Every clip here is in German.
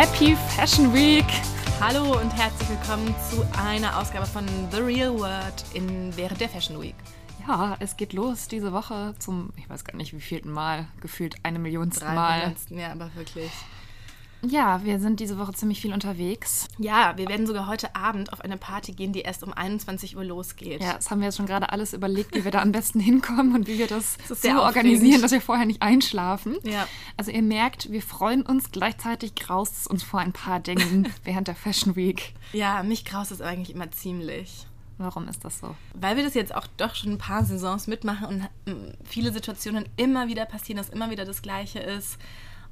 Happy Fashion Week! Hallo und herzlich willkommen zu einer Ausgabe von The Real World in, während der Fashion Week. Ja, es geht los diese Woche zum, ich weiß gar nicht wie vielten Mal, gefühlt eine Millionsten Mal. Ja, aber wirklich. Ja, wir sind diese Woche ziemlich viel unterwegs. Ja, wir werden sogar heute Abend auf eine Party gehen, die erst um 21 Uhr losgeht. Ja, das haben wir jetzt schon gerade alles überlegt, wie wir da am besten hinkommen und wie wir das, das so organisieren, dass wir vorher nicht einschlafen. Ja. Also ihr merkt, wir freuen uns, gleichzeitig graust es uns vor ein paar Dingen während der Fashion Week. Ja, mich graust es eigentlich immer ziemlich. Warum ist das so? Weil wir das jetzt auch doch schon ein paar Saisons mitmachen und mm, viele Situationen immer wieder passieren, dass immer wieder das Gleiche ist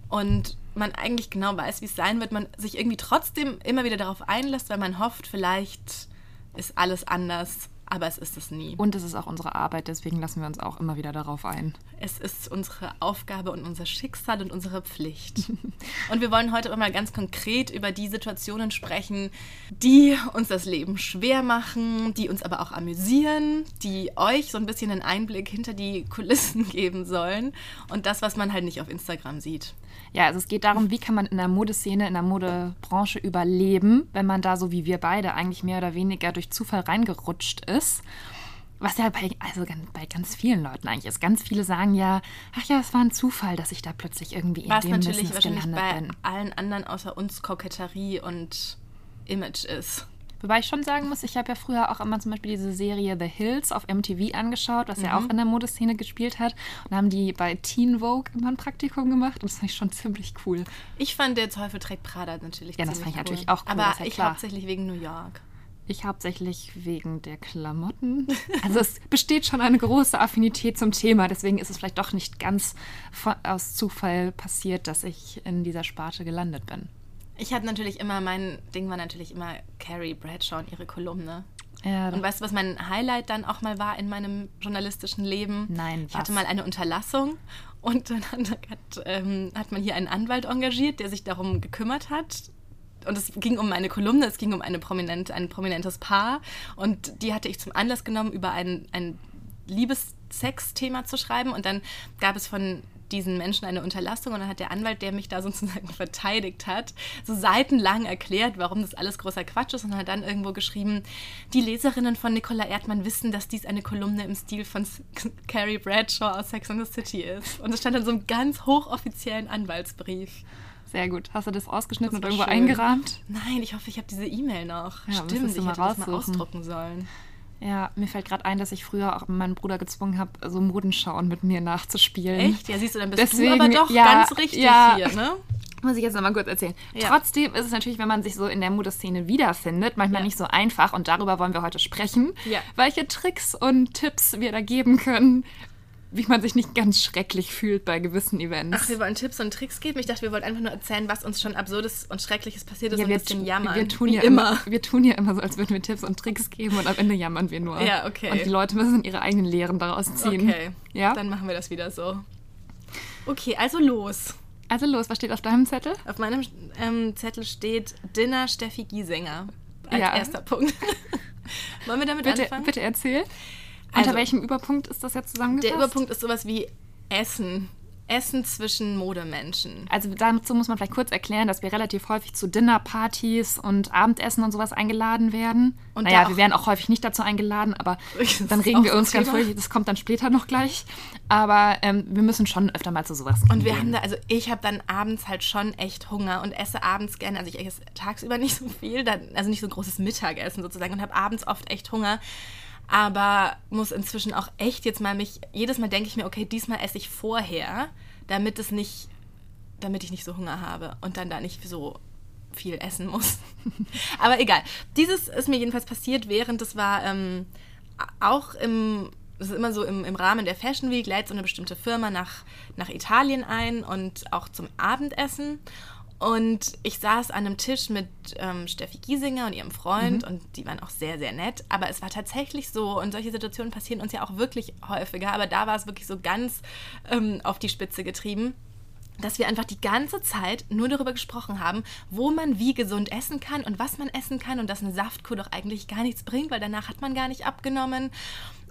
und man eigentlich genau weiß, wie es sein wird, man sich irgendwie trotzdem immer wieder darauf einlässt, weil man hofft, vielleicht ist alles anders, aber es ist es nie. Und es ist auch unsere Arbeit, deswegen lassen wir uns auch immer wieder darauf ein. Es ist unsere Aufgabe und unser Schicksal und unsere Pflicht. und wir wollen heute mal ganz konkret über die Situationen sprechen, die uns das Leben schwer machen, die uns aber auch amüsieren, die euch so ein bisschen einen Einblick hinter die Kulissen geben sollen und das, was man halt nicht auf Instagram sieht. Ja, also es geht darum, wie kann man in der Modeszene, in der Modebranche überleben, wenn man da so wie wir beide eigentlich mehr oder weniger durch Zufall reingerutscht ist. Was ja bei, also bei ganz vielen Leuten eigentlich ist. Ganz viele sagen ja, ach ja, es war ein Zufall, dass ich da plötzlich irgendwie in Was dem natürlich Business wahrscheinlich gelandet bei bin. allen anderen außer uns Koketterie und Image ist. Wobei ich schon sagen muss, ich habe ja früher auch immer zum Beispiel diese Serie The Hills auf MTV angeschaut, was ja auch in der Modeszene gespielt hat. Und haben die bei Teen Vogue immer ein Praktikum gemacht und das fand ich schon ziemlich cool. Ich fand Der Teufel trägt Prada natürlich Ja, das fand ich cool. natürlich auch cool, Aber ja ich klar. hauptsächlich wegen New York. Ich hauptsächlich wegen der Klamotten. Also es besteht schon eine große Affinität zum Thema, deswegen ist es vielleicht doch nicht ganz aus Zufall passiert, dass ich in dieser Sparte gelandet bin. Ich hatte natürlich immer, mein Ding war natürlich immer Carrie Bradshaw und ihre Kolumne. Ja, Und weißt du, was mein Highlight dann auch mal war in meinem journalistischen Leben? Nein, Ich hatte was? mal eine Unterlassung und dann hat, ähm, hat man hier einen Anwalt engagiert, der sich darum gekümmert hat. Und es ging um meine Kolumne, es ging um eine prominente, ein prominentes Paar. Und die hatte ich zum Anlass genommen, über ein, ein Liebessex-Thema zu schreiben. Und dann gab es von diesen Menschen eine Unterlassung und dann hat der Anwalt, der mich da sozusagen verteidigt hat, so seitenlang erklärt, warum das alles großer Quatsch ist und hat dann irgendwo geschrieben, die Leserinnen von Nicola Erdmann wissen, dass dies eine Kolumne im Stil von Carrie Bradshaw aus Sex and the City ist. Und es stand in so einem ganz hochoffiziellen Anwaltsbrief. Sehr gut. Hast du das ausgeschnitten Das und irgendwo schön. eingerahmt? Nein, ich hoffe, ich habe diese E-Mail noch. Ja, Stimmt, ich hätte mal das mal ausdrucken sollen. Ja, mir fällt gerade ein, dass ich früher auch meinen Bruder gezwungen habe, so Modenschauen mit mir nachzuspielen. Echt? Ja, siehst du, dann bist Deswegen, du aber doch ja, ganz richtig ja. hier, ne? Muss ich jetzt nochmal kurz erzählen. Ja. Trotzdem ist es natürlich, wenn man sich so in der Modeszene wiederfindet, manchmal nicht so einfach und darüber wollen wir heute sprechen. Welche Tricks und Tipps wir da geben können, wie man sich nicht ganz schrecklich fühlt bei gewissen Events. Ach, wir wollen Tipps und Tricks geben. Ich dachte, wir wollten einfach nur erzählen, was uns schon Absurdes und Schreckliches passiert ist und ein bisschen jammern. wir tun ja immer. wir tun ja immer so, als würden wir Tipps und Tricks geben und am Ende jammern wir nur. Ja, okay. Und die Leute müssen ihre eigenen Lehren daraus ziehen. Okay, Ja? dann machen wir das wieder so. Okay, also los. Also los, was steht auf deinem Zettel? Auf meinem ähm, Zettel steht Dinner Steffi Giesinger als Ja. erster Punkt. Wollen wir damit Bitte, anfangen? bitte erzähl. Also- Unter welchem Überpunkt ist das jetzt zusammengefasst? Der Überpunkt ist sowas wie Essen. Essen zwischen Modemenschen. Also dazu muss man vielleicht kurz erklären, dass wir relativ häufig zu Dinnerpartys und Abendessen und sowas eingeladen werden. Und naja, wir werden auch häufig nicht dazu eingeladen, aber dann regen wir uns ganz furchtbar. Das kommt dann später noch gleich. Aber ähm, wir müssen schon öfter mal zu sowas gehen. Und wir haben da, also ich habe dann abends halt schon echt Hunger und esse abends gerne, also ich esse tagsüber nicht so viel, dann, also nicht so ein großes Mittagessen sozusagen und habe abends oft echt Hunger. Aber muss inzwischen auch echt jetzt mal mich, jedes Mal denke ich mir, okay, diesmal esse ich vorher, damit es nicht, damit ich nicht so Hunger habe und dann da nicht so viel essen muss. Aber egal. Dieses ist mir jedenfalls passiert, während es war ähm, auch im, das ist immer so im, im Rahmen der Fashion Week, lädt so eine bestimmte Firma nach, nach Italien ein und auch zum Abendessen. Und ich saß an einem Tisch mit ähm, Steffi Giesinger und ihrem Freund und die waren auch sehr, sehr nett. Aber es war tatsächlich so, und solche Situationen passieren uns ja auch wirklich häufiger, aber da war es wirklich so ganz ähm, auf die Spitze getrieben dass wir einfach die ganze Zeit nur darüber gesprochen haben, wo man wie gesund essen kann und was man essen kann und dass eine Saftkur doch eigentlich gar nichts bringt, weil danach hat man gar nicht abgenommen.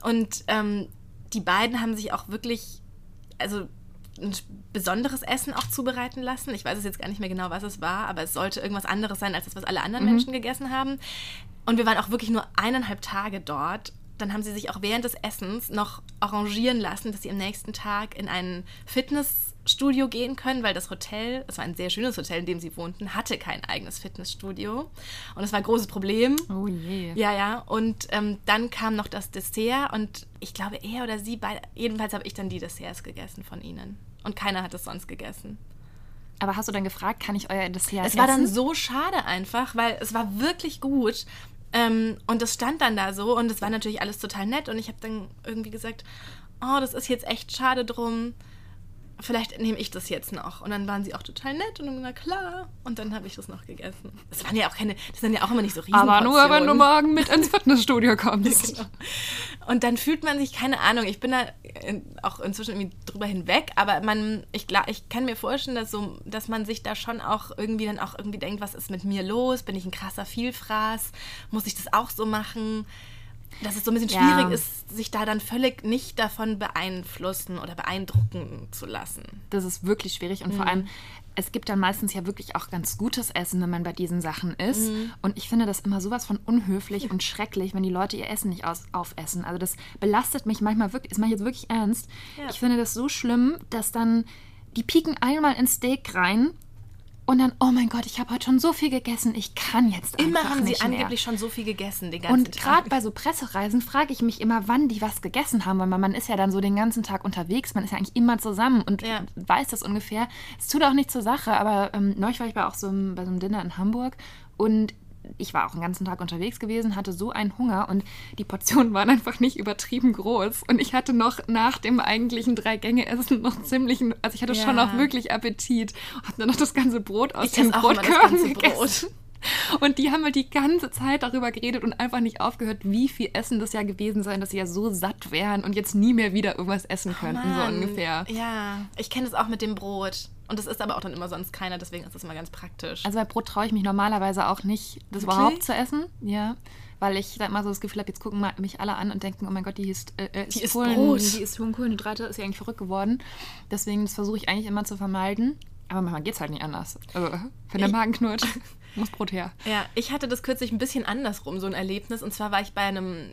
Und ähm, die beiden haben sich auch wirklich, also ein besonderes Essen auch zubereiten lassen. Ich weiß es jetzt gar nicht mehr genau, was es war, aber es sollte irgendwas anderes sein, als das, was alle anderen mhm. Menschen gegessen haben. Und wir waren auch wirklich nur eineinhalb Tage dort. Dann haben sie sich auch während des Essens noch arrangieren lassen, dass sie am nächsten Tag in einen Fitnessstudio gehen können, weil das Hotel, es war ein sehr schönes Hotel, in dem sie wohnten, hatte kein eigenes Fitnessstudio. Und das war ein großes Problem. Oh je. Ja, ja. Und ähm, dann kam noch das Dessert und ich glaube, er oder sie beide, jedenfalls habe ich dann die Desserts gegessen von ihnen. Und keiner hat es sonst gegessen. Aber hast du dann gefragt, kann ich euer Dessert Es essen? war dann so schade einfach, weil es war wirklich gut. Ähm, und das stand dann da so und es war natürlich alles total nett. Und ich habe dann irgendwie gesagt, oh, das ist jetzt echt schade drum vielleicht nehme ich das jetzt noch. Und dann waren sie auch total nett und dann, na klar. Und dann habe ich das noch gegessen. Das waren ja auch keine, das sind ja auch immer nicht so riesig. Aber nur, wenn du morgen mit ins Fitnessstudio kommst. genau. Und dann fühlt man sich, keine Ahnung, ich bin da auch inzwischen irgendwie drüber hinweg, aber man, ich, ich kann mir vorstellen, dass, so, dass man sich da schon auch irgendwie dann auch irgendwie denkt, was ist mit mir los? Bin ich ein krasser Vielfraß? Muss ich das auch so machen? Dass es so ein bisschen schwierig ja. ist, sich da dann völlig nicht davon beeinflussen oder beeindrucken zu lassen. Das ist wirklich schwierig und mhm. vor allem, es gibt dann meistens ja wirklich auch ganz gutes Essen, wenn man bei diesen Sachen ist. Mhm. Und ich finde das immer sowas von unhöflich und schrecklich, wenn die Leute ihr Essen nicht aus, aufessen. Also das belastet mich manchmal wirklich, das mache ich jetzt wirklich ernst. Ja. Ich finde das so schlimm, dass dann die pieken einmal ins Steak rein und dann, oh mein Gott, ich habe heute schon so viel gegessen, ich kann jetzt immer einfach haben nicht sie mehr. angeblich schon so viel gegessen den ganzen und Tag. Und gerade bei so Pressereisen frage ich mich immer, wann die was gegessen haben, weil man ist ja dann so den ganzen Tag unterwegs, man ist ja eigentlich immer zusammen und ja. weiß das ungefähr. Es tut auch nicht zur Sache, aber ähm, neulich war ich bei auch so einem, bei so einem Dinner in Hamburg und ich war auch den ganzen Tag unterwegs gewesen, hatte so einen Hunger und die Portionen waren einfach nicht übertrieben groß. Und ich hatte noch nach dem eigentlichen Drei-Gänge-Essen noch ziemlich, also ich hatte ja. schon auch wirklich Appetit. Und habe dann noch das ganze Brot aus ich dem Brotkörben gegessen. Brot. Und die haben halt die ganze Zeit darüber geredet und einfach nicht aufgehört, wie viel Essen das ja gewesen sein, dass sie ja so satt wären und jetzt nie mehr wieder irgendwas essen oh könnten, oh so ungefähr. Ja, ich kenne das auch mit dem Brot. Und das ist aber auch dann immer sonst keiner, deswegen ist das immer ganz praktisch. Also bei Brot traue ich mich normalerweise auch nicht, das okay. überhaupt zu essen. Ja. Weil ich sag mal so das Gefühl habe, jetzt gucken mich alle an und denken, oh mein Gott, die ist, äh, ist, die ist Kohlen, Brot. Die ist Kohlenhydrate, ist ja eigentlich verrückt geworden. Deswegen, das versuche ich eigentlich immer zu vermeiden. Aber manchmal geht es halt nicht anders. Also, wenn der Magen knurrt, muss Brot her. Ja, ich hatte das kürzlich ein bisschen andersrum, so ein Erlebnis. Und zwar war ich bei einem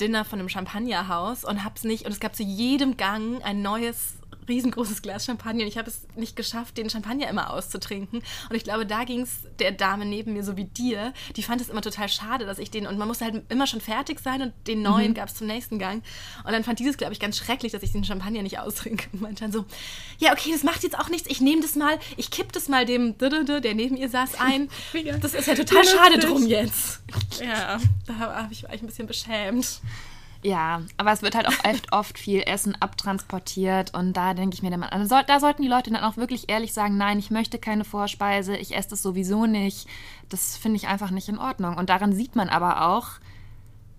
Dinner von einem Champagnerhaus und hab's nicht. Und es gab zu jedem Gang ein neues riesengroßes Glas Champagner und ich habe es nicht geschafft, den Champagner immer auszutrinken. Und ich glaube, da ging es der Dame neben mir so wie dir. Die fand es immer total schade, dass ich den, und man musste halt immer schon fertig sein und den neuen mhm. gab es zum nächsten Gang. Und dann fand dieses, glaube ich, ganz schrecklich, dass ich den Champagner nicht austrinke. Und meinte dann so, ja, okay, das macht jetzt auch nichts. Ich nehme das mal, ich kipp das mal dem, der neben ihr saß, ein. Das ist ja total schade drum jetzt. Ja, da war ich, war ich ein bisschen beschämt. Ja, aber es wird halt auch oft, oft viel Essen abtransportiert und da denke ich mir dann, also da sollten die Leute dann auch wirklich ehrlich sagen, nein, ich möchte keine Vorspeise, ich esse das sowieso nicht. Das finde ich einfach nicht in Ordnung. Und daran sieht man aber auch,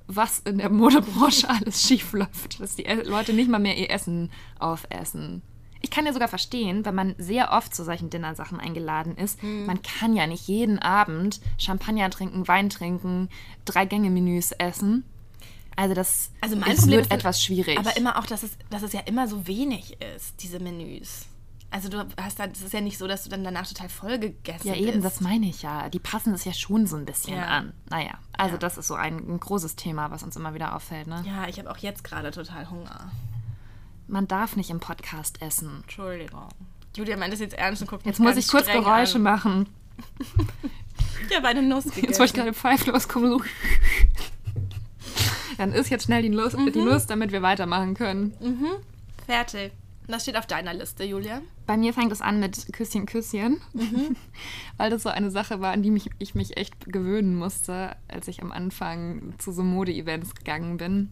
was in der Modebranche alles schief läuft, dass die Leute nicht mal mehr ihr Essen aufessen. Ich kann ja sogar verstehen, wenn man sehr oft zu solchen Dinnersachen eingeladen ist. Mhm. Man kann ja nicht jeden Abend Champagner trinken, Wein trinken, drei Gänge Menüs essen. Also das also mein ist, wird etwas schwierig. Aber immer auch, dass es, dass es ja immer so wenig ist, diese Menüs. Also du hast da, das ist ja nicht so, dass du dann danach total voll gegessen Ja, eben, bist. das meine ich ja. Die passen das ja schon so ein bisschen ja. an. Naja, also ja. das ist so ein, ein, großes Thema, was uns immer wieder auffällt. Ne? Ja, ich habe auch jetzt gerade total Hunger. Man darf nicht im Podcast essen. Entschuldigung. Julia meint das jetzt ernst und guckt Jetzt muss ich kurz Geräusche an. machen. ich habe eine Nuss gegessen. Jetzt wollte ich gerade kommt so. Dann ist jetzt schnell die Nuss, mhm. die Nuss damit wir weitermachen können. Mhm. Fertig. Das steht auf deiner Liste, Julia. Bei mir fängt es an mit Küsschen, Küsschen, mhm. weil das so eine Sache war, an die mich, ich mich echt gewöhnen musste, als ich am Anfang zu so Mode-Events gegangen bin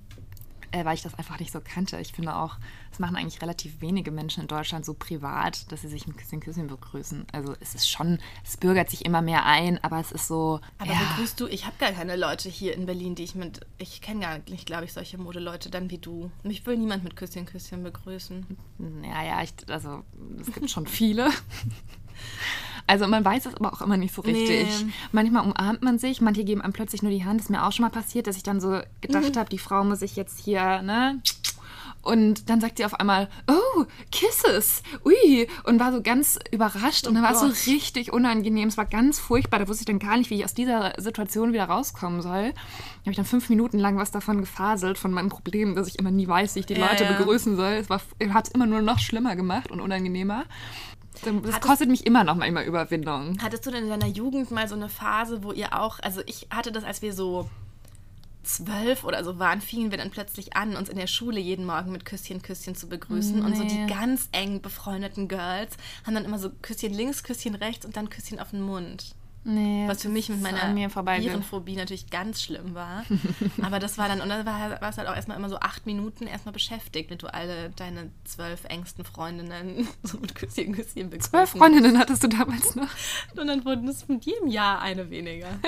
äh, weil ich das einfach nicht so kannte. Ich finde auch, es machen eigentlich relativ wenige Menschen in Deutschland so privat, dass sie sich mit Küsschen, Küsschen begrüßen. Also es ist schon, es bürgert sich immer mehr ein, aber es ist so. Aber ja. begrüßt du, ich habe gar keine Leute hier in Berlin, die ich mit, ich kenne gar nicht, glaube ich, solche Modeleute dann wie du. Mich will niemand mit Küsschen, Küsschen begrüßen. Ja, ja, ich, also es gibt schon viele. Also man weiß es aber auch immer nicht so richtig. Nee. Manchmal umarmt man sich, manche geben einem plötzlich nur die Hand. Das ist mir auch schon mal passiert, dass ich dann so gedacht mhm. habe, die Frau muss sich jetzt hier, ne? Und dann sagt sie auf einmal, oh, Kisses, ui, und war so ganz überrascht. und dann war es so richtig unangenehm. Es war ganz furchtbar. Da wusste ich dann gar nicht, wie ich aus dieser Situation wieder rauskommen soll. Da habe ich dann fünf Minuten lang was davon gefaselt, von meinem Problem, dass ich immer nie weiß, wie ich die Ja, Leute ja. begrüßen soll. Es hat es immer nur noch schlimmer gemacht und unangenehmer. Das Hattest- kostet mich immer noch manchmal Überwindung. Hattest du denn in deiner Jugend mal so eine Phase, wo ihr auch, also ich hatte das, als wir so zwölf oder so waren, fingen wir dann plötzlich an, uns in der Schule jeden Morgen mit Küsschen, Küsschen zu begrüßen. Und so die Nee. ganz eng befreundeten Girls haben dann immer so Küsschen links, Küsschen rechts und dann Küsschen auf den Mund. Nee, Was für mich mit meiner. Virenphobie natürlich ganz schlimm war. Aber das war dann, und dann war, war es halt auch erstmal immer so acht Minuten erstmal beschäftigt, wenn du alle deine zwölf engsten Freundinnen so mit Küsschen, Küsschen begrüßen. Zwölf Freundinnen hattest du damals noch? Und dann wurden es mit jedem Jahr eine weniger.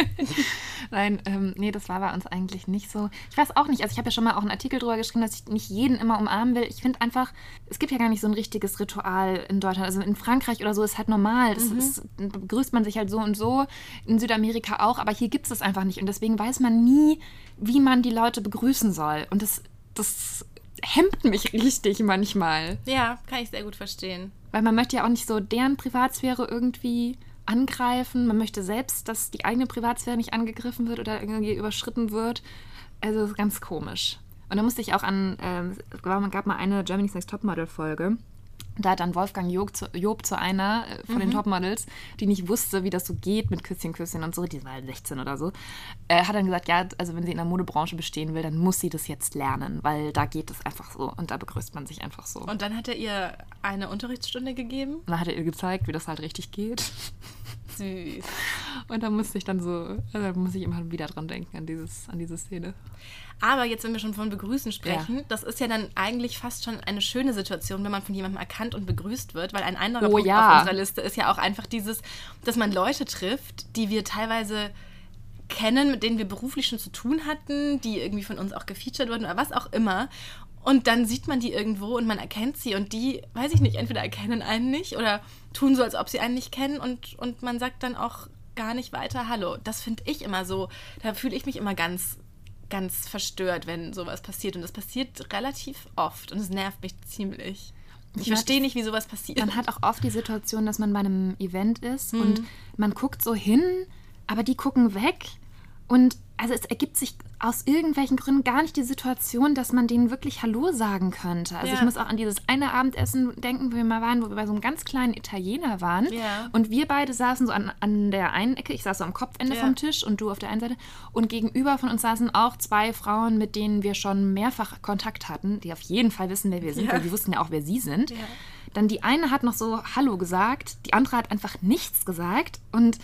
Nein, ähm, nee, das war bei uns eigentlich nicht so. Ich weiß auch nicht, also ich habe ja schon mal auch einen Artikel drüber geschrieben, dass ich nicht jeden immer umarmen will. Ich finde einfach, es gibt ja gar nicht so ein richtiges Ritual in Deutschland. Also in Frankreich oder so ist halt normal. Das ist, begrüßt man sich halt so und so. In Südamerika auch, aber hier gibt es das einfach nicht. Und deswegen weiß man nie, wie man die Leute begrüßen soll. Und das, das hemmt mich richtig manchmal. Ja, kann ich sehr gut verstehen. Weil man möchte ja auch nicht so deren Privatsphäre irgendwie angreifen. Man möchte selbst, dass die eigene Privatsphäre nicht angegriffen wird oder irgendwie überschritten wird. Also das ist ganz komisch. Und da musste ich auch an, ähm, es gab gab mal eine Germany's Next Topmodel-Folge. Da hat dann Wolfgang Job zu, Job zu einer äh, von den Topmodels, die nicht wusste, wie das so geht mit Küsschen, Küsschen und so, die war halt 16 oder so, äh, hat dann gesagt, ja, also wenn sie in der Modebranche bestehen will, dann muss sie das jetzt lernen, weil da geht es einfach so und da begrüßt man sich einfach so. Und dann hat er ihr eine Unterrichtsstunde gegeben. Und dann hat er ihr gezeigt, wie das halt richtig geht. Süß. Und da musste ich dann so, also da muss ich immer wieder dran denken, an, dieses, an diese Szene. Aber jetzt, wenn wir schon von Begrüßen sprechen, das ist ja dann eigentlich fast schon eine schöne Situation, wenn man von jemandem erkannt und begrüßt wird, weil ein anderer Oh Punkt ja. auf unserer Liste ist ja auch einfach dieses, dass man Leute trifft, die wir teilweise kennen, mit denen wir beruflich schon zu tun hatten, die irgendwie von uns auch gefeatured wurden oder was auch immer. Und dann sieht man die irgendwo und man erkennt sie und die, weiß ich nicht, entweder erkennen einen nicht oder tun so, als ob sie einen nicht kennen und, und man sagt dann auch gar nicht weiter Hallo. Das finde ich immer so, da fühle ich mich immer ganz, ganz verstört, wenn sowas passiert. Und das passiert relativ oft und es nervt mich ziemlich. Ich verstehe nicht, wie sowas passiert. Man hat auch oft die Situation, dass man bei einem Event ist Mhm. und man guckt so hin, aber die gucken weg. Und also es ergibt sich aus irgendwelchen Gründen gar nicht die Situation, dass man denen wirklich Hallo sagen könnte. Also Ja. ich muss auch an dieses eine Abendessen denken, wo wir mal waren, wo wir bei so einem ganz kleinen Italiener waren. Ja. Und wir beide saßen so an, an der einen Ecke, ich saß so am Kopfende Ja. vom Tisch und du auf der einen Seite. Und gegenüber von uns saßen auch zwei Frauen, mit denen wir schon mehrfach Kontakt hatten, die auf jeden Fall wissen, wer wir sind, Ja. weil wir wussten ja auch, wer sie sind. Ja. Dann die eine hat noch so Hallo gesagt, die andere hat einfach nichts gesagt. Und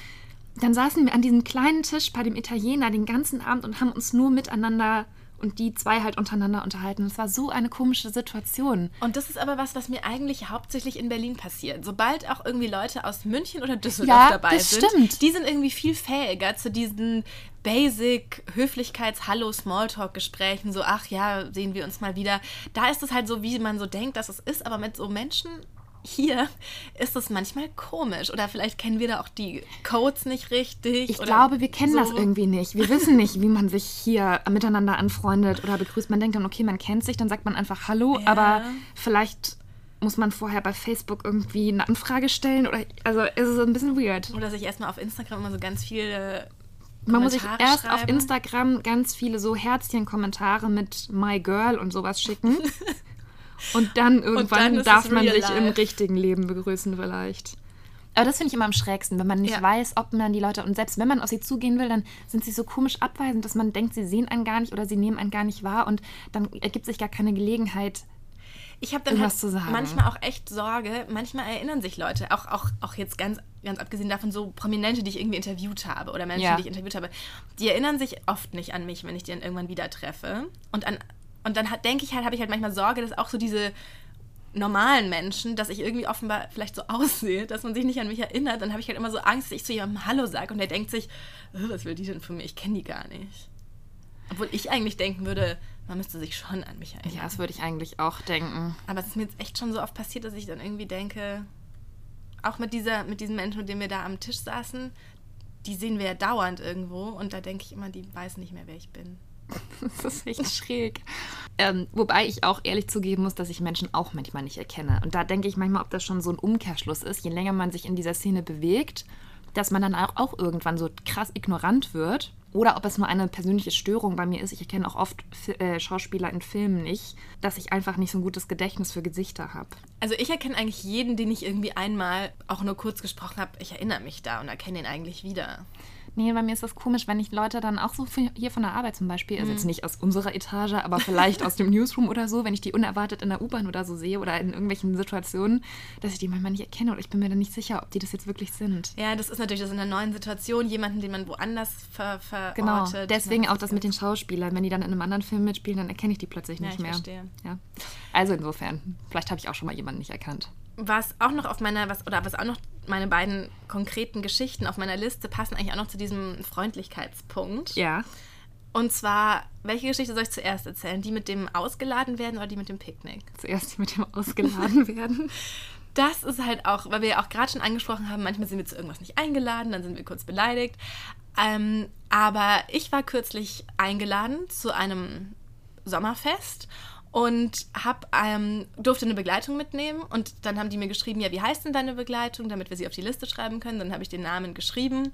dann saßen wir an diesem kleinen Tisch bei dem Italiener den ganzen Abend und haben uns nur miteinander und die zwei halt untereinander unterhalten. Es war so eine komische Situation. Und das ist aber was, was mir eigentlich hauptsächlich in Berlin passiert. Sobald auch irgendwie Leute aus München oder Düsseldorf Ja, dabei das sind, stimmt. die sind irgendwie viel fähiger zu diesen Basic Höflichkeits-Hallo-Smalltalk-Gesprächen. So, ach ja, sehen wir uns mal wieder. Da ist es halt so, wie man so denkt, dass es ist. Aber mit so Menschen hier ist es manchmal komisch. Oder vielleicht kennen wir da auch die Codes nicht richtig. Ich glaube, wir kennen das so. irgendwie nicht. Wir wissen nicht, wie man sich hier miteinander anfreundet oder begrüßt. Man denkt dann, okay, man kennt sich, dann sagt man einfach Hallo, Ja. aber vielleicht muss man vorher bei Facebook irgendwie eine Anfrage stellen oder also es ist ein bisschen weird. Oder sich erstmal auf Instagram immer so ganz viele. Man muss sich erst auf schreiben. Instagram ganz viele so Herzchen-Kommentare mit My Girl und sowas schicken. und dann irgendwann dann ist darf man sich im life. richtigen Leben begrüßen vielleicht. Aber das finde ich immer am schrägsten, wenn man nicht Ja. weiß, ob man die Leute, und selbst wenn man auf sie zugehen will, dann sind sie so komisch abweisend, dass man denkt, sie sehen einen gar nicht oder sie nehmen einen gar nicht wahr und dann ergibt sich gar keine Gelegenheit. Ich habe dann halt zu sagen. manchmal auch echt Sorge. Manchmal erinnern sich Leute, auch, auch, auch jetzt ganz, ganz abgesehen davon, so Prominente, die ich irgendwie interviewt habe oder Menschen, Ja. die ich interviewt habe, die erinnern sich oft nicht an mich, wenn ich die dann irgendwann wieder treffe. Und, an, und dann denke ich halt, habe ich halt manchmal Sorge, dass auch so diese normalen Menschen, dass ich irgendwie offenbar vielleicht so aussehe, dass man sich nicht an mich erinnert, dann habe ich halt immer so Angst, dass ich zu jemandem Hallo sage und der denkt sich, "Äh, was will die denn von mir? Ich kenne die gar nicht. Obwohl ich eigentlich denken würde, man müsste sich schon an mich erinnern. Ja, das würde ich eigentlich auch denken. Aber es ist mir jetzt echt schon so oft passiert, dass ich dann irgendwie denke, auch mit, dieser, mit diesen Menschen, mit denen wir da am Tisch saßen, die sehen wir ja dauernd irgendwo und da denke ich immer, die weiß nicht mehr, wer ich bin. das ist echt schräg. Ähm, wobei ich auch ehrlich zugeben muss, dass ich Menschen auch manchmal nicht erkenne. Und da denke ich manchmal, ob das schon so ein Umkehrschluss ist. Je länger man sich in dieser Szene bewegt, dass man dann auch, auch irgendwann so krass ignorant wird. Oder ob es nur eine persönliche Störung bei mir ist. Ich erkenne auch oft äh, Schauspieler in Filmen nicht, dass ich einfach nicht so ein gutes Gedächtnis für Gesichter habe. Also ich erkenne eigentlich jeden, den ich irgendwie einmal auch nur kurz gesprochen habe. Ich erinnere mich da und erkenne ihn eigentlich wieder. Nee, bei mir ist das komisch, wenn ich Leute dann auch so hier von der Arbeit zum Beispiel, also jetzt nicht aus unserer Etage, aber vielleicht aus dem Newsroom oder so, wenn ich die unerwartet in der U-Bahn oder so sehe oder in irgendwelchen Situationen, dass ich die manchmal nicht erkenne oder ich bin mir dann nicht sicher, ob die das jetzt wirklich sind. Ja, das ist natürlich das in einer neuen Situation, jemanden, den man woanders ver verortet. Genau, deswegen auch das mit den Schauspielern. Wenn die dann in einem anderen Film mitspielen, dann erkenne ich die plötzlich nicht ja, ich mehr. Verstehe. Ja. Also insofern, vielleicht habe ich auch schon mal jemanden nicht erkannt was auch noch auf meiner, was, oder was auch noch meine beiden konkreten Geschichten auf meiner Liste passen eigentlich auch noch zu diesem Freundlichkeitspunkt. Ja. Und zwar, welche Geschichte soll ich zuerst erzählen? Die mit dem Ausgeladen werden oder die mit dem Picknick? Zuerst die mit dem Ausgeladen werden. Das ist halt auch, weil wir ja auch gerade schon angesprochen haben, manchmal sind wir zu irgendwas nicht eingeladen, dann sind wir kurz beleidigt. Ähm, aber ich war kürzlich eingeladen zu einem Sommerfest und hab, ähm, durfte eine Begleitung mitnehmen und dann haben die mir geschrieben, ja, wie heißt denn deine Begleitung, damit wir sie auf die Liste schreiben können. Dann habe ich den Namen geschrieben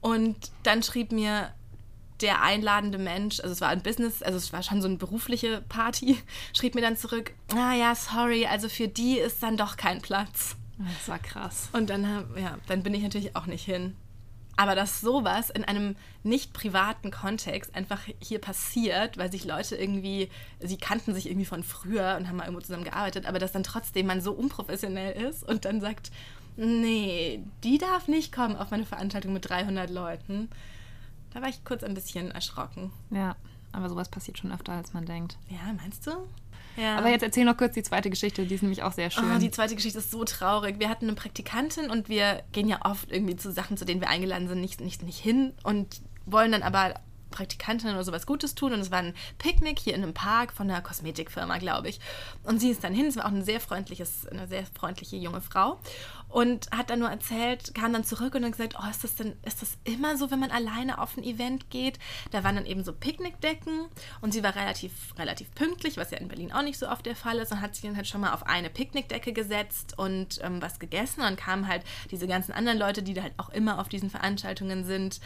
und dann schrieb mir der einladende Mensch, also es war ein Business, also es war schon so eine berufliche Party, schrieb mir dann zurück, ah ja, sorry, also für die ist dann doch kein Platz. Das war krass. Und dann, ja, dann bin ich natürlich auch nicht hin. Aber dass sowas in einem nicht privaten Kontext einfach hier passiert, weil sich Leute irgendwie, sie kannten sich irgendwie von früher und haben mal irgendwo zusammen gearbeitet, aber dass dann trotzdem man so unprofessionell ist und dann sagt, nee, die darf nicht kommen auf meine Veranstaltung mit 300 Leuten. Da war ich kurz ein bisschen erschrocken. Ja, aber sowas passiert schon öfter, als man denkt. Ja, meinst du? Ja. Aber jetzt erzähl noch kurz die zweite Geschichte, die ist nämlich auch sehr schön. Oh, die zweite Geschichte ist so traurig. Wir hatten eine Praktikantin und wir gehen ja oft irgendwie zu Sachen, zu denen wir eingeladen sind, nicht, nicht, nicht hin und wollen dann aber Praktikantin oder sowas Gutes tun. Und es war ein Picknick hier in einem Park von einer Kosmetikfirma, glaube ich. Und sie ist dann hin, es war auch ein sehr freundliches, eine sehr freundliche junge Frau. Und hat dann nur erzählt, kam dann zurück und hat gesagt, oh, ist das denn, ist das immer so, wenn man alleine auf ein Event geht? Da waren dann eben so Picknickdecken. Und sie war relativ, relativ pünktlich, was ja in Berlin auch nicht so oft der Fall ist. Und hat sich dann halt schon mal auf eine Picknickdecke gesetzt und ähm, was gegessen. Und dann kamen halt diese ganzen anderen Leute, die da halt auch immer auf diesen Veranstaltungen sind,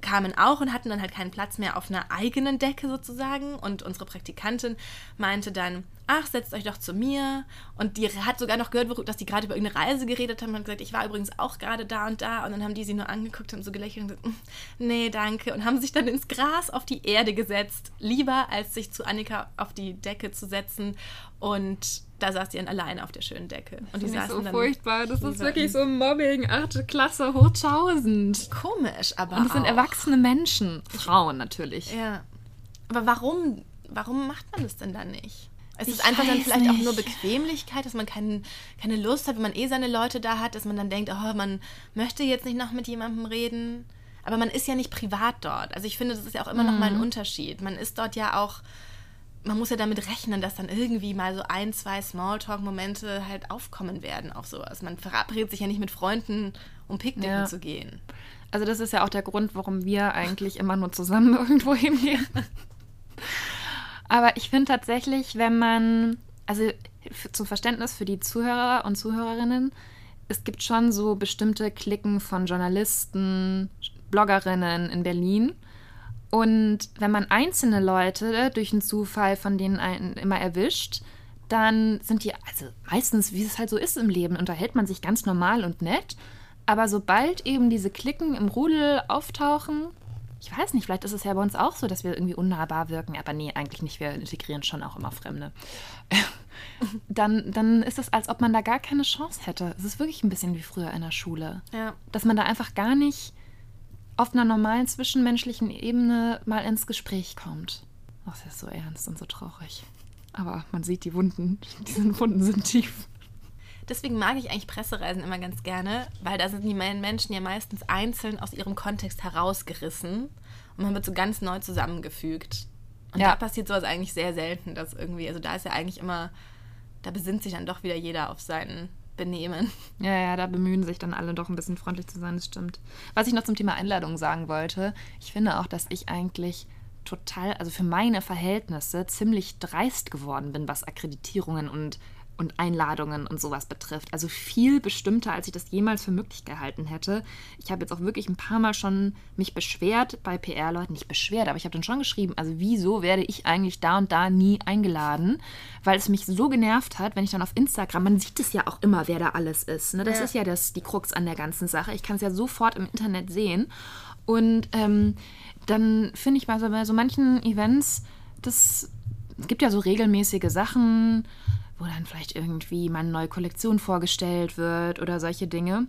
kamen auch und hatten dann halt keinen Platz mehr auf einer eigenen Decke sozusagen. Und unsere Praktikantin meinte dann, ach, setzt euch doch zu mir. Und die hat sogar noch gehört, dass die gerade über irgendeine Reise geredet haben und gesagt, ich war übrigens auch gerade da und da. Und dann haben die sie nur angeguckt und so gelächelt und gesagt, mm, nee, danke. Und haben sich dann ins Gras auf die Erde gesetzt. Lieber, als sich zu Annika auf die Decke zu setzen. Und da saß sie dann alleine auf der schönen Decke. Und die saßen so dann furchtbar. Das ist wirklich so Mobbing, achte Klasse, hochtausend. Komisch, aber. Und das sind erwachsene Menschen. Frauen natürlich. Ja. Aber warum, warum macht man das denn dann nicht? Es ist einfach dann vielleicht nicht. auch nur Bequemlichkeit, dass man kein, keine Lust hat, wenn man eh seine Leute da hat, dass man dann denkt, oh, man möchte jetzt nicht noch mit jemandem reden. Aber man ist ja nicht privat dort. Also ich finde, das ist ja auch immer mhm. noch mal ein mhm. Unterschied. Man ist dort ja auch, man muss ja damit rechnen, dass dann irgendwie mal so ein, zwei Smalltalk-Momente halt aufkommen werden, auch sowas. Man verabredet sich ja nicht mit Freunden, um Picknicken ja. zu gehen. Also das ist ja auch der Grund, warum wir eigentlich immer nur zusammen irgendwo hingehen. Aber ich finde tatsächlich, wenn man, also zum Verständnis für die Zuhörer und Zuhörerinnen, es gibt schon so bestimmte Klicken von Journalisten, Bloggerinnen in Berlin. Und wenn man einzelne Leute durch einen Zufall von denen einen immer erwischt, dann sind die, also meistens, wie es halt so ist im Leben, unterhält man sich ganz normal und nett. Aber sobald eben diese Klicken im Rudel auftauchen, ich weiß nicht, vielleicht ist es ja bei uns auch so, dass wir irgendwie unnahbar wirken, aber nee, eigentlich nicht. Wir integrieren schon auch immer Fremde. dann, dann ist es, als ob man da gar keine Chance hätte. Es ist wirklich ein bisschen wie früher in der Schule. Ja. Dass man da einfach gar nicht auf einer normalen zwischenmenschlichen Ebene mal ins Gespräch kommt. Ach, das ist so ernst und so traurig. Aber man sieht die Wunden. Diese Wunden sind tief. Deswegen mag ich eigentlich Pressereisen immer ganz gerne, weil da sind die Menschen ja meistens einzeln aus ihrem Kontext herausgerissen und man wird so ganz neu zusammengefügt. Und ja. da passiert sowas eigentlich sehr selten, dass irgendwie, also da ist ja eigentlich immer, da besinnt sich dann doch wieder jeder auf sein Benehmen. Ja, ja, da bemühen sich dann alle doch ein bisschen freundlich zu sein, das stimmt. Was ich noch zum Thema Einladung sagen wollte, ich finde auch, dass ich eigentlich total, also für meine Verhältnisse ziemlich dreist geworden bin, was Akkreditierungen und und Einladungen und sowas betrifft. Also viel bestimmter, als ich das jemals für möglich gehalten hätte. Ich habe jetzt auch wirklich ein paar Mal schon mich beschwert bei PR-Leuten. Nicht beschwert, aber ich habe dann schon geschrieben, also wieso werde ich eigentlich da und da nie eingeladen? Weil es mich so genervt hat, wenn ich dann auf Instagram, man sieht es ja auch immer, wer da alles ist. Ne? Das ja. ist ja das, die Krux an der ganzen Sache. Ich kann es ja sofort im Internet sehen. Und ähm, dann finde ich bei so, bei so manchen Events, das es gibt ja so regelmäßige Sachen, wo dann vielleicht irgendwie mal eine neue Kollektion vorgestellt wird oder solche Dinge.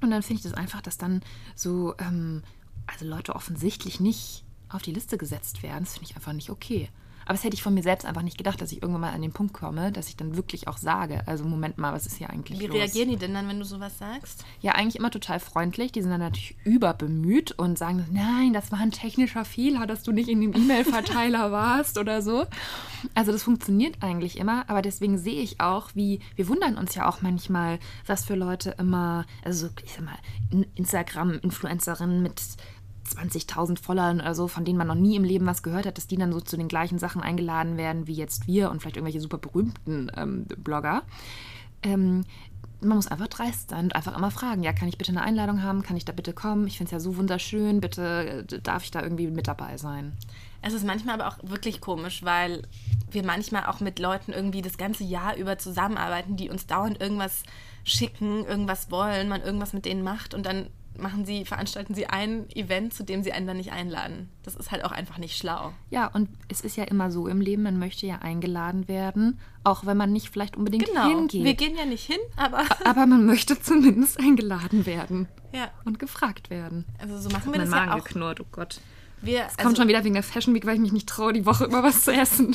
Und dann finde ich das einfach, dass dann so, ähm, also Leute offensichtlich nicht auf die Liste gesetzt werden. Das finde ich einfach nicht okay. Aber das hätte ich von mir selbst einfach nicht gedacht, dass ich irgendwann mal an den Punkt komme, dass ich dann wirklich auch sage, also Moment mal, was ist hier eigentlich Wie los? reagieren die denn dann, wenn du sowas sagst? Ja, eigentlich immer total freundlich. Die sind dann natürlich überbemüht und sagen, nein, das war ein technischer Fehler, dass du nicht in dem E-Mail-Verteiler warst oder so. Also das funktioniert eigentlich immer, aber deswegen sehe ich auch, wie, wir wundern uns ja auch manchmal, was für Leute immer, also ich sag mal, Instagram-Influencerinnen mit 20.000 Followern oder so, von denen man noch nie im Leben was gehört hat, dass die dann so zu den gleichen Sachen eingeladen werden wie jetzt wir und vielleicht irgendwelche super berühmten ähm, Blogger. Ähm, man muss einfach dreist sein und einfach immer fragen, ja, kann ich bitte eine Einladung haben? Kann ich da bitte kommen? Ich finde es ja so wunderschön, bitte äh, darf ich da irgendwie mit dabei sein? Es ist manchmal aber auch wirklich komisch, weil wir manchmal auch mit Leuten irgendwie das ganze Jahr über zusammenarbeiten, die uns dauernd irgendwas schicken, irgendwas wollen, man irgendwas mit denen macht und dann machen sie, veranstalten sie ein Event, zu dem sie einen dann nicht einladen. Das ist halt auch einfach nicht schlau. Ja, und es ist ja immer so im Leben, man möchte ja eingeladen werden, auch wenn man nicht vielleicht unbedingt genau. hingeht. Wir gehen ja nicht hin, aber. aber man möchte zumindest eingeladen werden. Ja. Und gefragt werden. Also so machen wir das Magen ja auch. geknurrt, oh Gott. Wir, es kommt also, schon wieder wegen der Fashion Week, weil ich mich nicht traue, die Woche immer was zu essen.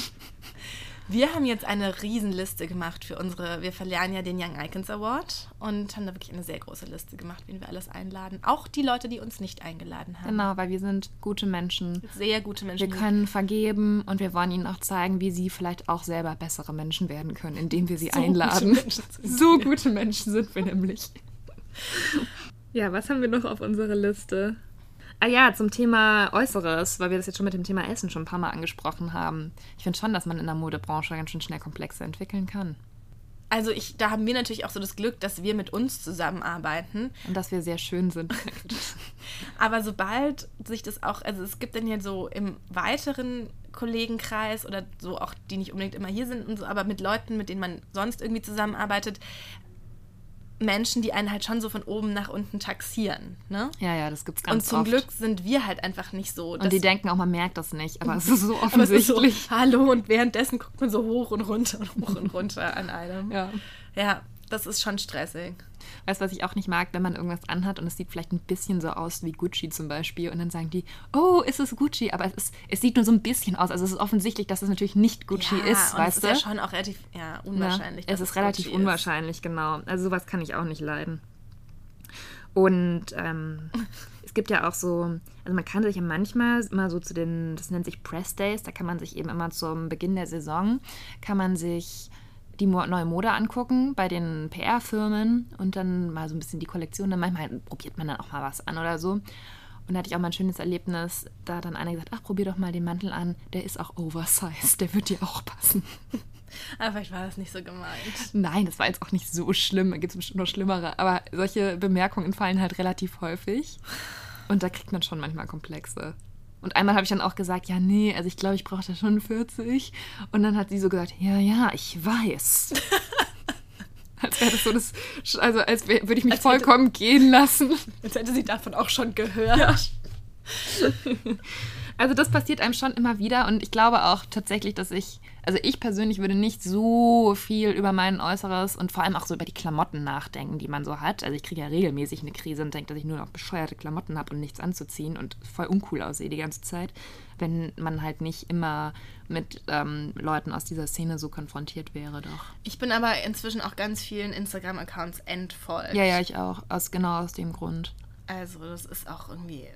Wir haben jetzt eine Riesenliste gemacht für unsere, wir verleihen ja den Young Icons Award und haben da wirklich eine sehr große Liste gemacht, wen wir alles einladen. Auch die Leute, die uns nicht eingeladen haben. Genau, weil wir sind gute Menschen. Sehr gute Menschen. Wir können vergeben und wir wollen ihnen auch zeigen, wie sie vielleicht auch selber bessere Menschen werden können, indem wir sie so einladen. Gute so gute Menschen sind wir nämlich. Ja, was haben wir noch auf unserer Liste? Ah ja, zum Thema Äußeres, weil wir das jetzt schon mit dem Thema Essen schon ein paar Mal angesprochen haben. Ich finde schon, dass man in der Modebranche ganz schön schnell Komplexe entwickeln kann. Also ich, da haben wir natürlich auch so das Glück, dass wir mit uns zusammenarbeiten. Und dass wir sehr schön sind. Aber sobald sich das auch, also es gibt dann ja so im weiteren Kollegenkreis oder so auch, die nicht unbedingt immer hier sind und so, aber mit Leuten, mit denen man sonst irgendwie zusammenarbeitet, Menschen, die einen halt schon so von oben nach unten taxieren. Ne? Ja, ja, das gibt's ganz Und zum oft. Glück sind wir halt einfach nicht so. Und die denken auch, man merkt das nicht, aber es ist so offensichtlich. Ist so, Hallo, und währenddessen guckt man so hoch und runter und hoch und runter an einem. Ja. Ja, das ist schon stressig. Weißt du, was ich auch nicht mag, wenn man irgendwas anhat und es sieht vielleicht ein bisschen so aus wie Gucci zum Beispiel und dann sagen die, oh, ist es Gucci? Aber es, ist, es sieht nur so ein bisschen aus. Also es ist offensichtlich, dass es natürlich nicht Gucci ja, ist, weißt es du? ist ja schon auch relativ ja, unwahrscheinlich. Ja, es ist relativ Gucci unwahrscheinlich, ist. genau. Also sowas kann ich auch nicht leiden. Und ähm, es gibt ja auch so, also man kann sich ja manchmal immer so zu den, das nennt sich Press Days, da kann man sich eben immer zum Beginn der Saison, kann man sich die neue Mode angucken bei den PR-Firmen und dann mal so ein bisschen die Kollektion. Dann manchmal probiert man dann auch mal was an oder so. Und da hatte ich auch mal ein schönes Erlebnis. Da hat dann einer gesagt: Ach, probier doch mal den Mantel an. Der ist auch oversized. Der wird dir auch passen. Aber vielleicht war das nicht so gemeint. Nein, das war jetzt auch nicht so schlimm. Da gibt es bestimmt noch schlimmere. Aber solche Bemerkungen fallen halt relativ häufig. Und da kriegt man schon manchmal Komplexe. Und einmal habe ich dann auch gesagt, ja, nee, also ich glaube, ich brauche da schon 40. Und dann hat sie so gesagt, ja, ja, ich weiß. als wäre das so das, also als würde ich mich als vollkommen hätte, gehen lassen. Als hätte sie davon auch schon gehört. Ja. Also das passiert einem schon immer wieder und ich glaube auch tatsächlich, dass ich, also ich persönlich würde nicht so viel über mein Äußeres und vor allem auch so über die Klamotten nachdenken, die man so hat. Also ich kriege ja regelmäßig eine Krise und denke, dass ich nur noch bescheuerte Klamotten habe und nichts anzuziehen und voll uncool aussehe die ganze Zeit, wenn man halt nicht immer mit ähm, Leuten aus dieser Szene so konfrontiert wäre doch. Ich bin aber inzwischen auch ganz vielen Instagram-Accounts entfolgt. Ja, ja, ich auch. Aus, genau aus dem Grund. Also das ist auch irgendwie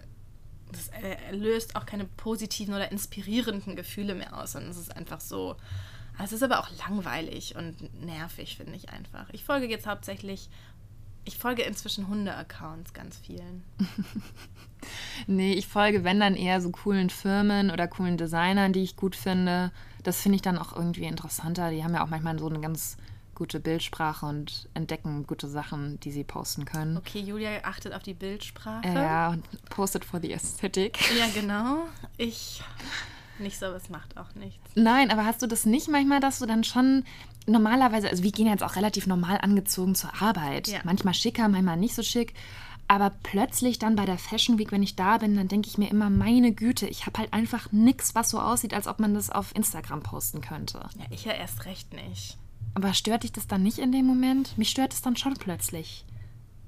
das löst auch keine positiven oder inspirierenden Gefühle mehr aus, sondern es ist einfach so. Es ist aber auch langweilig und nervig, finde ich einfach. Ich folge jetzt hauptsächlich Ich folge inzwischen Hunde-Accounts ganz vielen. nee, ich folge, wenn dann eher so coolen Firmen oder coolen Designern, die ich gut finde. Das finde ich dann auch irgendwie interessanter. Die haben ja auch manchmal so eine ganz gute Bildsprache und entdecken gute Sachen, die sie posten können. Okay, Julia achtet auf die Bildsprache. Ja, und postet for the aesthetic. Ja, genau. Ich nicht so, aber es macht auch nichts. Nein, aber hast du das nicht manchmal, dass du dann schon normalerweise, also wir gehen jetzt auch relativ normal angezogen zur Arbeit. Ja. Manchmal schicker, manchmal nicht so schick. Aber plötzlich dann bei der Fashion Week, wenn ich da bin, dann denke ich mir immer, meine Güte, ich habe halt einfach nichts, was so aussieht, als ob man das auf Instagram posten könnte. Ja, ich ja erst recht nicht. Aber stört dich das dann nicht in dem Moment? Mich stört es dann schon plötzlich.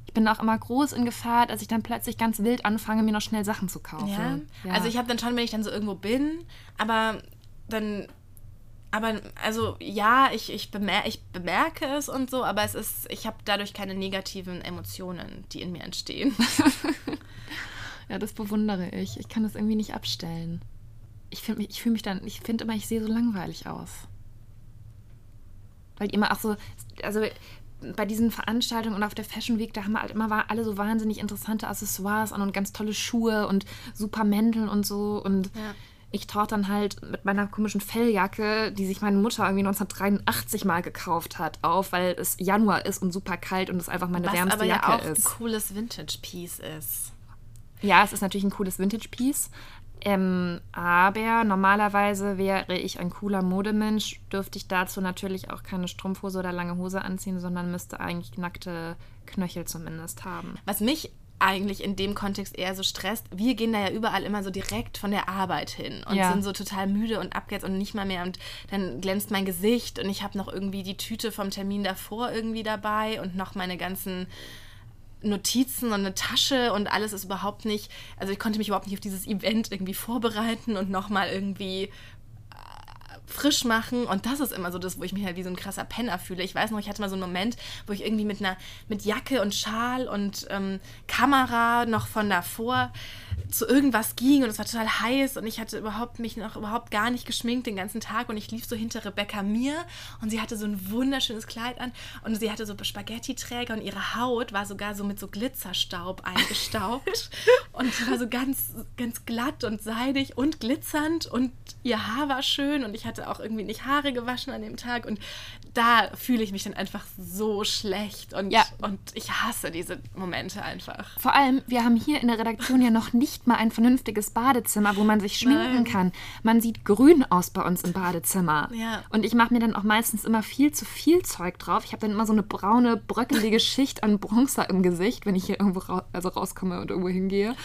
Ich bin auch immer groß in Gefahr, dass ich dann plötzlich ganz wild anfange, mir noch schnell Sachen zu kaufen. Ja, ja. also ich habe dann schon, wenn ich dann so irgendwo bin, aber dann aber also ja, ich, ich, bemer ich bemerke es und so, aber es ist, ich habe dadurch keine negativen Emotionen, die in mir entstehen. ja, das bewundere ich. Ich kann das irgendwie nicht abstellen. Ich finde ich fühle mich dann, ich finde immer, ich sehe so langweilig aus. Weil immer auch so, also bei diesen Veranstaltungen und auf der Fashion Week, da haben wir halt immer alle so wahnsinnig interessante Accessoires an und ganz tolle Schuhe und super Mäntel und so und ja ich tauche dann halt mit meiner komischen Felljacke, die sich meine Mutter irgendwie 1983 mal gekauft hat, auf, weil es Januar ist und super kalt und es einfach meine Was wärmste aber Jacke ja auch ist. ein cooles Vintage-Piece ist. Ja, es ist natürlich ein cooles Vintage-Piece. Ähm, aber normalerweise wäre ich ein cooler Modemensch, dürfte ich dazu natürlich auch keine Strumpfhose oder lange Hose anziehen, sondern müsste eigentlich nackte Knöchel zumindest haben. Was mich eigentlich in dem Kontext eher so stresst. Wir gehen da ja überall immer so direkt von der Arbeit hin und ja. sind so total müde und abgehetzt und nicht mal mehr. Und dann glänzt mein Gesicht und ich habe noch irgendwie die Tüte vom Termin davor irgendwie dabei und noch meine ganzen Notizen und eine Tasche und alles ist überhaupt nicht, also ich konnte mich überhaupt nicht auf dieses Event irgendwie vorbereiten und nochmal irgendwie frisch machen und das ist immer so das, wo ich mich halt wie so ein krasser Penner fühle. Ich weiß noch, ich hatte mal so einen Moment, wo ich irgendwie mit einer mit Jacke und Schal und ähm, Kamera noch von davor zu irgendwas ging und es war total heiß und ich hatte überhaupt mich noch überhaupt gar nicht geschminkt den ganzen Tag und ich lief so hinter Rebecca Mir und sie hatte so ein wunderschönes Kleid an und sie hatte so Spaghetti-Träger und ihre Haut war sogar so mit so Glitzerstaub eingestaubt und sie war so ganz, ganz glatt und seidig und glitzernd und ihr Haar war schön und ich hatte auch irgendwie nicht Haare gewaschen an dem Tag und da fühle ich mich dann einfach so schlecht und, ja. und ich hasse diese Momente einfach. Vor allem, wir haben hier in der Redaktion ja noch nicht mal ein vernünftiges Badezimmer, wo man sich schminken Nein. kann. Man sieht grün aus bei uns im Badezimmer. Ja. Und ich mache mir dann auch meistens immer viel zu viel Zeug drauf. Ich habe dann immer so eine braune, bröckelige Schicht an Bronzer im Gesicht, wenn ich hier irgendwo ra also rauskomme und irgendwo hingehe.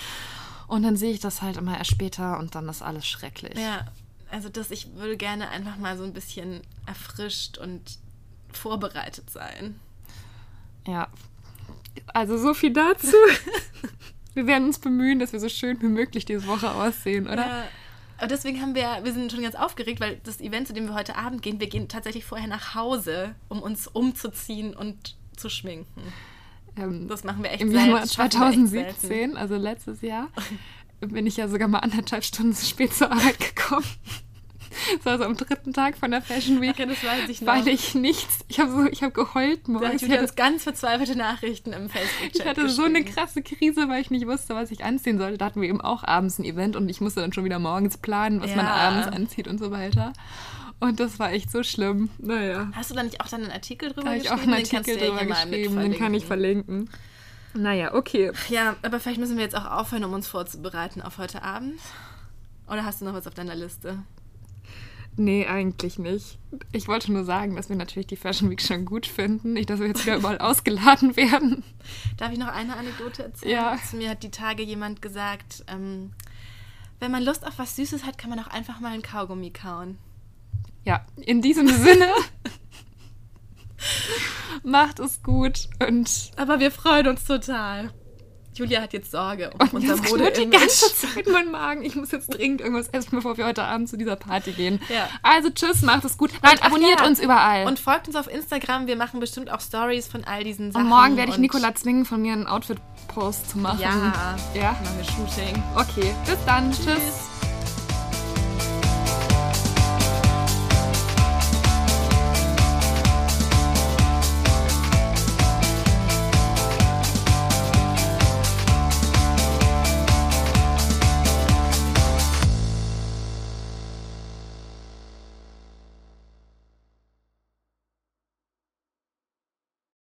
Und dann sehe ich das halt immer erst später und dann ist alles schrecklich. Ja, also das, ich würde gerne einfach mal so ein bisschen erfrischt und vorbereitet sein. Ja. Also so viel dazu. wir werden uns bemühen, dass wir so schön wie möglich diese Woche aussehen, oder? Ja. Aber deswegen haben wir, wir sind schon ganz aufgeregt, weil das Event, zu dem wir heute Abend gehen, wir gehen tatsächlich vorher nach Hause, um uns umzuziehen und zu schminken. Ähm, das machen wir echt Im Januar 2017, also letztes Jahr, bin ich ja sogar mal anderthalb Stunden zu spät zur Arbeit gekommen. Das war so am dritten Tag von der Fashion Week. Okay, das weiß ich. Weil ich nichts, ich habe so, ich habe geheult morgens. Ich hatte ganz verzweifelte Nachrichten im Facebook-Chat Ich hatte so eine krasse Krise, weil ich nicht wusste, was ich anziehen sollte. Da hatten wir eben auch abends ein Event und ich musste dann schon wieder morgens planen, was ja. man abends anzieht und so weiter. Und das war echt so schlimm. Naja. Hast du da nicht auch dann einen Artikel drüber da geschrieben? Ich auch einen Artikel drüber geschrieben, den kann ich verlinken. Naja, okay. Ja, aber vielleicht müssen wir jetzt auch aufhören, um uns vorzubereiten auf heute Abend. Oder hast du noch was auf deiner Liste? Nee, eigentlich nicht. Ich wollte nur sagen, dass wir natürlich die Fashion Week schon gut finden. Nicht, dass wir jetzt wieder überall ausgeladen werden. Darf ich noch eine Anekdote erzählen? Ja. Zu mir hat die Tage jemand gesagt, ähm, wenn man Lust auf was Süßes hat, kann man auch einfach mal einen Kaugummi kauen. Ja, in diesem Sinne. macht es gut und. Aber wir freuen uns total. Julia hat jetzt Sorge um und unser mode die ganze Zeit mein Magen. Ich muss jetzt dringend irgendwas essen, bevor wir heute Abend zu dieser Party gehen. Ja. Also tschüss, macht es gut. Nein, und, abonniert ja. uns überall. Und folgt uns auf Instagram. Wir machen bestimmt auch Stories von all diesen Sachen. Und morgen werde ich Nicola zwingen, von mir einen Outfit-Post zu machen. Ja. Ja. Machen wir Shooting. Okay, bis dann. tschüss. tschüss.